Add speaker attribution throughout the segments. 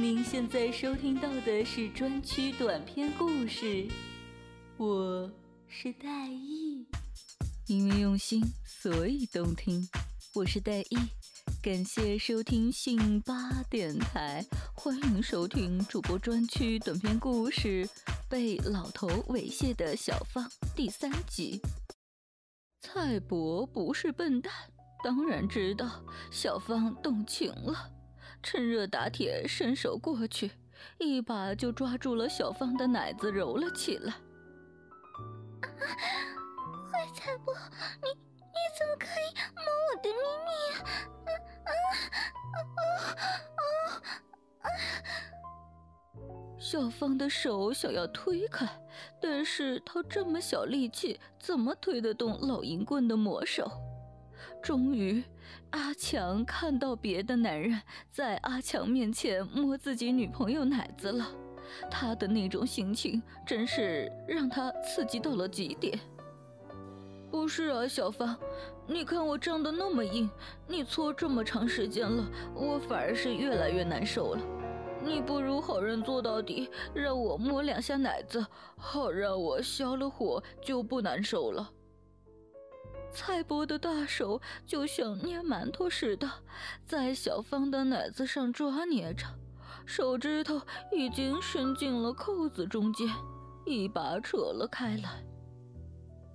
Speaker 1: 您现在收听到的是专区短篇故事，我是戴艺，因为用心，所以动听。我是戴艺，感谢收听信八电台，欢迎收听主播专区短篇故事《被老头猥亵的小芳》第三集。蔡伯不是笨蛋，当然知道小芳动情了。趁热打铁，伸手过去，一把就抓住了小芳的奶子，揉了起来。
Speaker 2: 坏财婆，你你怎么可以摸我的秘密？啊啊
Speaker 1: 啊啊！小芳的手想要推开，但是她这么小力气，怎么推得动老银棍的魔手？终于。阿强看到别的男人在阿强面前摸自己女朋友奶子了，他的那种心情真是让他刺激到了极点。不是啊，小芳，你看我胀得那么硬，你搓这么长时间了，我反而是越来越难受了。你不如好人做到底，让我摸两下奶子，好让我消了火就不难受了。蔡伯的大手就像捏馒头似的，在小芳的奶子上抓捏着，手指头已经伸进了扣子中间，一把扯了开来。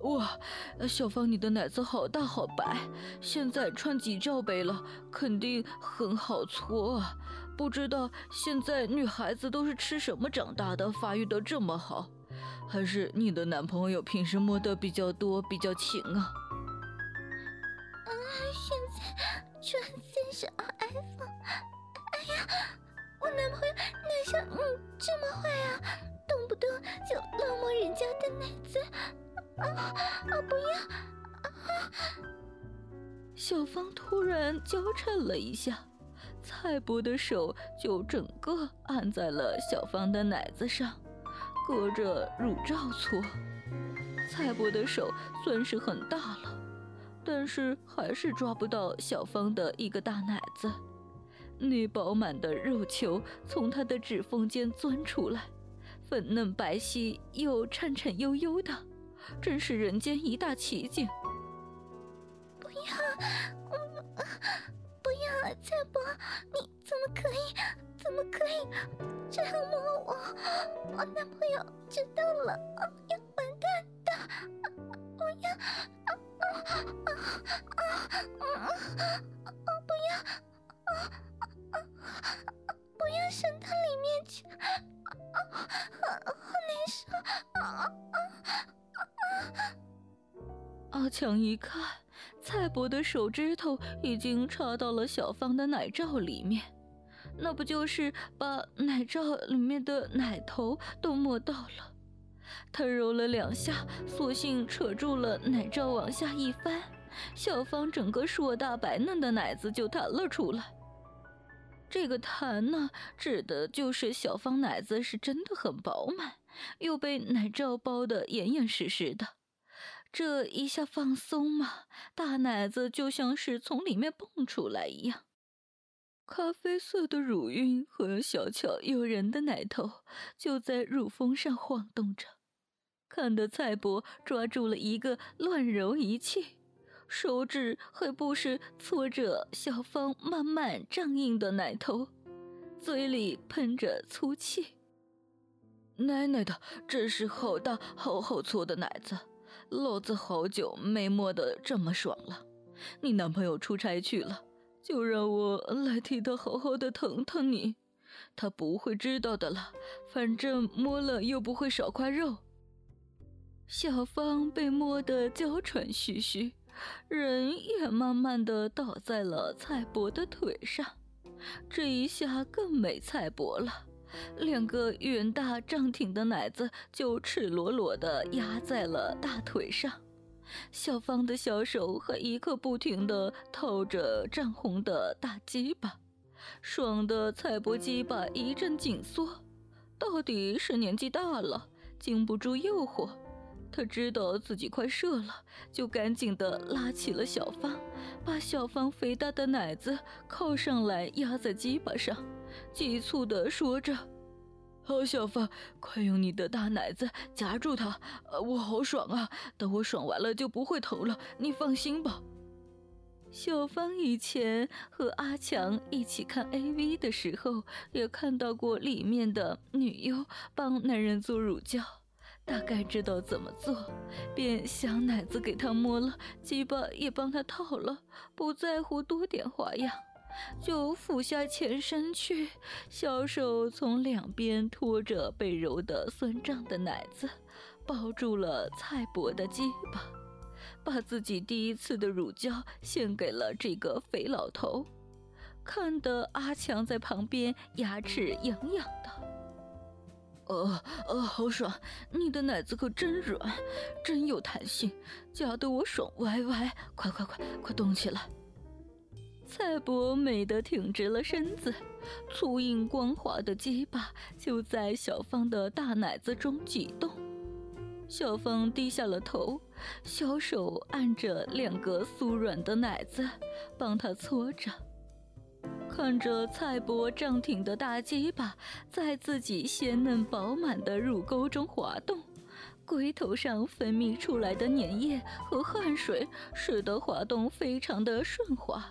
Speaker 1: 哇，小芳，你的奶子好大好白，现在穿几罩杯了，肯定很好搓啊！不知道现在女孩子都是吃什么长大的，发育的这么好？还是你的男朋友平时摸的比较多，比较勤啊？
Speaker 2: 啊现在穿三十二 iPhone，哎呀，我男朋友哪像你这么坏啊？动不动就乱摸人家的奶子，啊啊不要！
Speaker 1: 啊小芳突然娇嗔了一下，蔡伯的手就整个按在了小芳的奶子上，隔着乳罩搓。蔡伯的手算是很大了。但是还是抓不到小芳的一个大奶子，那饱满的肉球从她的指缝间钻出来，粉嫩白皙又颤颤悠悠的，真是人间一大奇景。
Speaker 2: 不要，不要，蔡伯，你怎么可以，怎么可以这样摸我？我男朋友知道了，要完蛋的，不要。啊啊啊啊！不要啊啊啊！不要伸到里面去，啊好难受啊啊
Speaker 1: 啊！阿强一看，蔡伯的手指头已经插到了小芳的奶罩里面，那不就是把奶罩里面的奶头都摸到了？他揉了两下，索性扯住了奶罩，往下一翻，小芳整个硕大白嫩的奶子就弹了出来。这个弹呢，指的就是小芳奶子是真的很饱满，又被奶罩包得严严实实的。这一下放松嘛，大奶子就像是从里面蹦出来一样。咖啡色的乳晕和小巧诱人的奶头就在乳峰上晃动着。看得蔡伯抓住了一个乱揉一气，手指还不时搓着小芳慢慢胀硬的奶头，嘴里喷着粗气。奶奶的，真是好大好好搓的奶子，老子好久没摸得这么爽了。你男朋友出差去了，就让我来替他好好的疼疼你，他不会知道的了，反正摸了又不会少块肉。小芳被摸得娇喘吁吁，人也慢慢的倒在了蔡伯的腿上。这一下更没蔡伯了，两个圆大胀挺的奶子就赤裸裸的压在了大腿上。小芳的小手还一刻不停的套着涨红的大鸡巴，爽的蔡伯鸡巴一阵紧缩。到底是年纪大了，经不住诱惑。他知道自己快射了，就赶紧的拉起了小芳，把小芳肥大的奶子靠上来压在鸡巴上，急促的说着：“好，小芳，快用你的大奶子夹住它，我好爽啊！等我爽完了就不会疼了，你放心吧。”小芳以前和阿强一起看 AV 的时候，也看到过里面的女优帮男人做乳胶。大概知道怎么做，便想奶子给他摸了，鸡巴也帮他套了，不在乎多点花样，就俯下前身去，小手从两边托着被揉得酸胀的奶子，抱住了蔡伯的鸡巴，把自己第一次的乳胶献给了这个肥老头，看得阿强在旁边牙齿痒痒的。呃呃，好爽！你的奶子可真软，真有弹性，夹得我爽歪歪。快快快，快动起来！蔡伯美得挺直了身子，粗硬光滑的鸡巴就在小芳的大奶子中挤动。小芳低下了头，小手按着两个酥软的奶子，帮她搓着。看着蔡伯胀挺的大鸡巴在自己鲜嫩饱满的乳沟中滑动，龟头上分泌出来的粘液和汗水使得滑动非常的顺滑。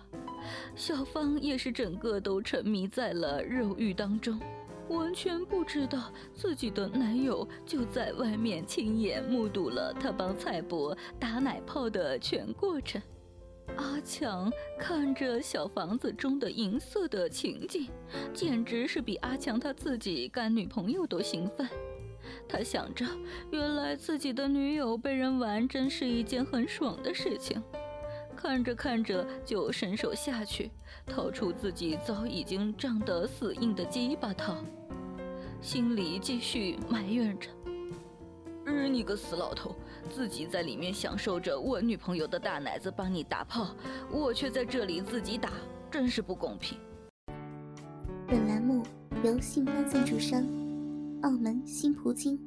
Speaker 1: 小芳也是整个都沉迷在了肉欲当中，完全不知道自己的男友就在外面亲眼目睹了她帮蔡伯打奶泡的全过程。阿强看着小房子中的银色的情景，简直是比阿强他自己干女朋友都兴奋。他想着，原来自己的女友被人玩，真是一件很爽的事情。看着看着，就伸手下去，掏出自己早已经胀得死硬的鸡巴套，心里继续埋怨着。日你个死老头，自己在里面享受着我女朋友的大奶子帮你打炮，我却在这里自己打，真是不公平。
Speaker 3: 本栏目由信发赞助商澳门新葡京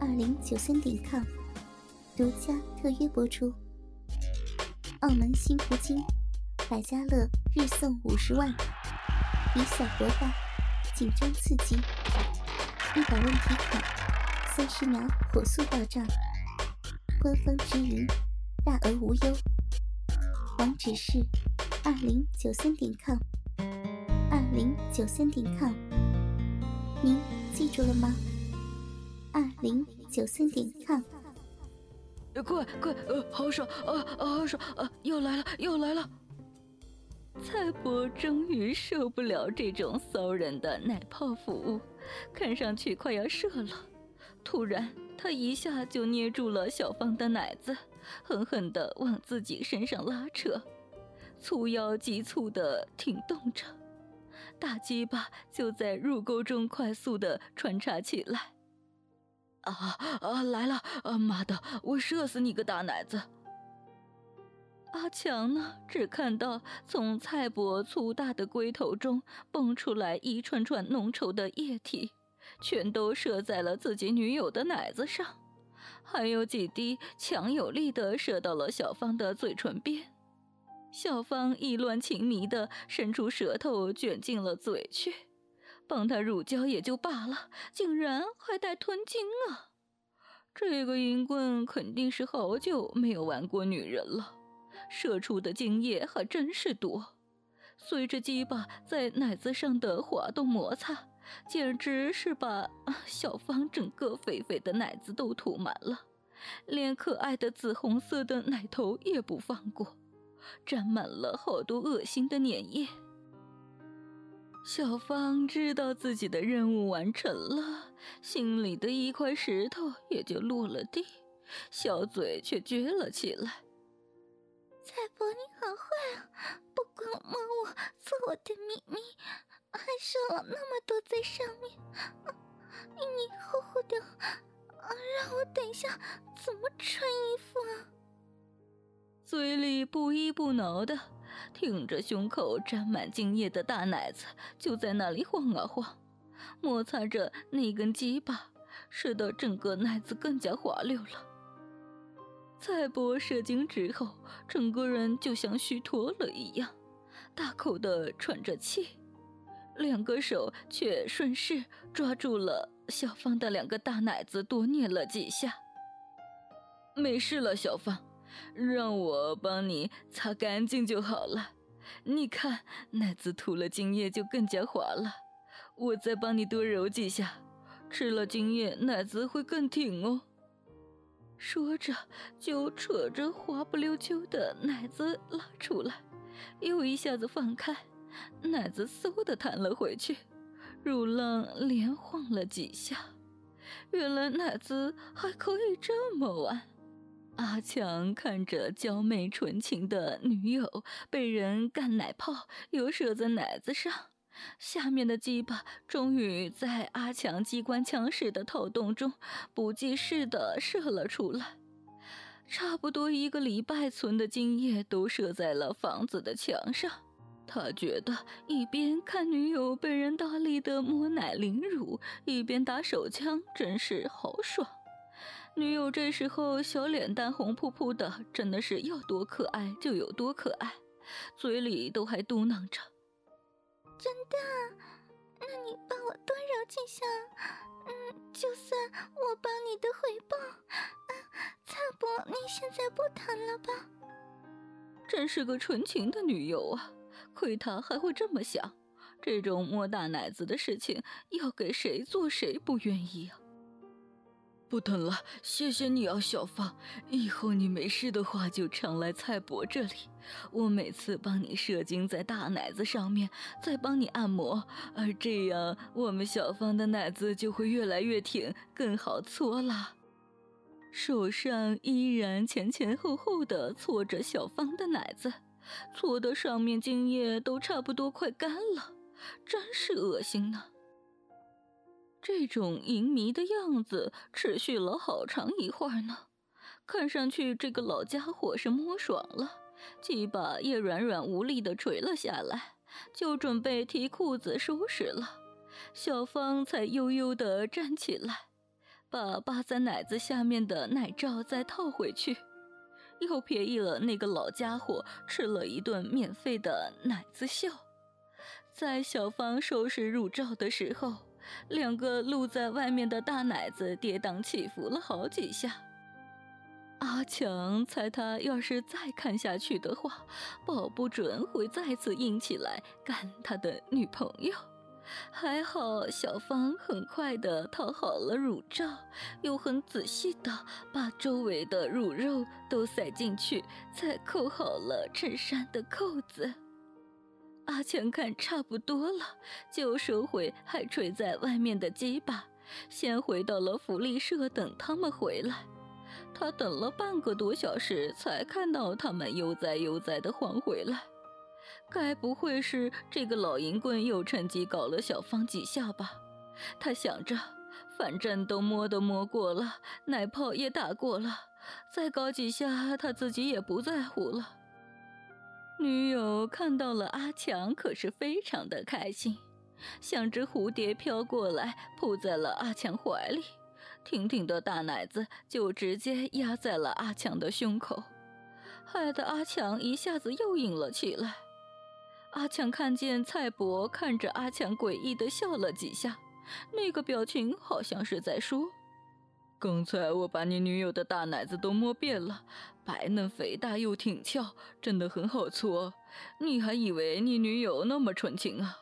Speaker 3: 二零九三点 com 独家特约播出。澳门新葡京百家乐日送五十万，以小博大，紧张刺激，一百问提款。三十秒火速到账，官方直营，大额无忧。网址是二零九三点 com，二零九三点 com，您记住了吗？二零九三点 com。
Speaker 1: 快快，呃，好爽，啊啊，好爽，啊，又来了，又来了。蔡伯终于受不了这种骚人的奶泡服务，看上去快要射了。突然，他一下就捏住了小芳的奶子，狠狠地往自己身上拉扯，粗腰急促地挺动着，大鸡巴就在入沟中快速地穿插起来。啊啊，来了！啊妈的，我射死你个大奶子！阿强呢，只看到从蔡伯粗大的龟头中蹦出来一串串浓稠的液体。全都射在了自己女友的奶子上，还有几滴强有力的射到了小芳的嘴唇边。小芳意乱情迷的伸出舌头卷进了嘴去，帮他乳胶也就罢了，竟然还带吞精啊！这个淫棍肯定是好久没有玩过女人了，射出的精液还真是多。随着鸡巴在奶子上的滑动摩擦。简直是把小芳整个肥肥的奶子都涂满了，连可爱的紫红色的奶头也不放过，沾满了好多恶心的粘液。小芳知道自己的任务完成了，心里的一块石头也就落了地，小嘴却撅了起来。
Speaker 2: 菜伯，你好坏啊！不光摸我，做我的秘密。还射了那么多在上面，你呼呼的，让我等一下怎么穿衣服啊？
Speaker 1: 嘴里不依不挠的，挺着胸口沾满精液的大奶子，就在那里晃啊晃，摩擦着那根鸡巴，使得整个奶子更加滑溜了。蔡伯射精之后，整个人就像虚脱了一样，大口的喘着气，两个手却顺势抓住了小芳的两个大奶子，多捏了几下。没事了，小芳。让我帮你擦干净就好了。你看，奶子涂了精液就更加滑了。我再帮你多揉几下，吃了精液，奶子会更挺哦。说着，就扯着滑不溜秋的奶子拉出来，又一下子放开，奶子嗖的弹了回去，乳浪连晃了几下。原来奶子还可以这么玩。阿强看着娇媚纯情的女友被人干奶泡，又射在奶子上，下面的鸡巴终于在阿强机关枪似的透动中不计事的射了出来，差不多一个礼拜存的精液都射在了房子的墙上。他觉得一边看女友被人大力的摸奶凌辱，一边打手枪，真是好爽。女友这时候小脸蛋红扑扑的，真的是要多可爱就有多可爱，嘴里都还嘟囔着：“
Speaker 2: 真的？那你帮我多揉几下，嗯，就算我帮你的回报。蔡伯，你现在不疼了吧？”
Speaker 1: 真是个纯情的女友啊！亏他还会这么想，这种摸大奶子的事情，要给谁做谁不愿意啊！不疼了，谢谢你啊，小芳。以后你没事的话就常来蔡伯这里，我每次帮你射精在大奶子上面，再帮你按摩，而这样我们小芳的奶子就会越来越挺，更好搓了。手上依然前前后后的搓着小芳的奶子，搓的上面精液都差不多快干了，真是恶心呢。这种淫迷的样子持续了好长一会儿呢，看上去这个老家伙是摸爽了，鸡巴也软软无力的垂了下来，就准备提裤子收拾了。小芳才悠悠的站起来，把扒在奶子下面的奶罩再套回去，又便宜了那个老家伙吃了一顿免费的奶子笑。在小芳收拾乳罩的时候。两个露在外面的大奶子跌宕起伏了好几下。阿强猜他要是再看下去的话，保不准会再次硬起来干他的女朋友。还好小芳很快的套好了乳罩，又很仔细的把周围的乳肉都塞进去，才扣好了衬衫的扣子。阿强看差不多了，就收回还垂在外面的鸡巴，先回到了福利社等他们回来。他等了半个多小时，才看到他们悠哉悠哉的还回来。该不会是这个老淫棍又趁机搞了小芳几下吧？他想着，反正都摸都摸过了，奶泡也打过了，再搞几下，他自己也不在乎了。女友看到了阿强，可是非常的开心，像只蝴蝶飘过来，扑在了阿强怀里，挺挺的大奶子就直接压在了阿强的胸口，害得阿强一下子又硬了起来。阿强看见蔡伯看着阿强诡异的笑了几下，那个表情好像是在说。刚才我把你女友的大奶子都摸遍了，白嫩肥大又挺翘，真的很好搓。你还以为你女友那么纯情啊？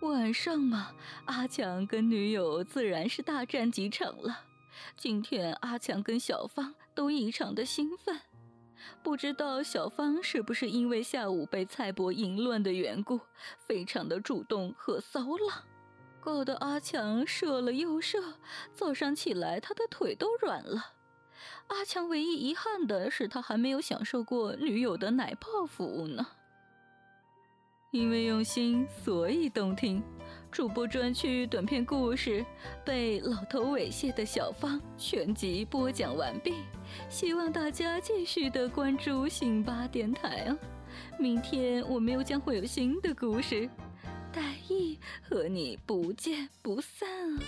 Speaker 1: 晚上嘛，阿强跟女友自然是大战几场了。今天阿强跟小芳都异常的兴奋，不知道小芳是不是因为下午被蔡伯淫乱的缘故，非常的主动和骚浪。搞得阿强射了又射，早上起来他的腿都软了。阿强唯一遗憾的是，他还没有享受过女友的奶泡服务呢。因为用心，所以动听。主播专区短篇故事被老头猥亵的小芳全集播讲完毕，希望大家继续的关注辛巴电台哦。明天我们又将会有新的故事，大意和你不见不散啊！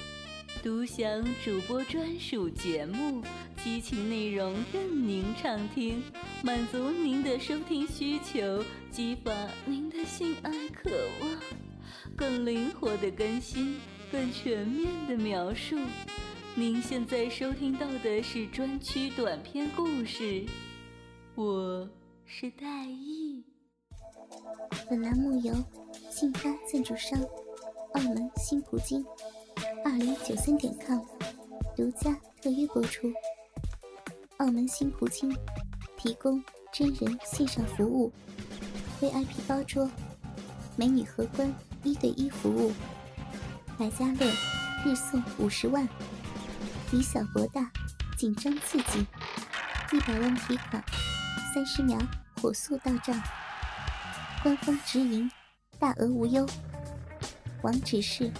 Speaker 1: 独享主播专属节目，激情内容任您畅听，满足您的收听需求，激发您的性爱渴望。更灵活的更新，更全面的描述。您现在收听到的是专区短篇故事，我是戴艺。
Speaker 3: 本栏目由信发赞助商澳门新葡京二零九三点 com 独家特约播出。澳门新葡京提供真人线上服务，VIP 包桌，美女荷官。一对一服务，百家乐日送五十万，以小博大，紧张刺激，一百万提款，三十秒火速到账，官方直营，大额无忧。网址是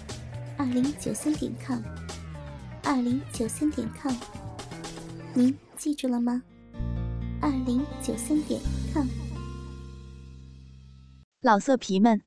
Speaker 3: 二零九三点 com，二零九三点 com，您记住了吗？二零九三点 com，
Speaker 4: 老色皮们。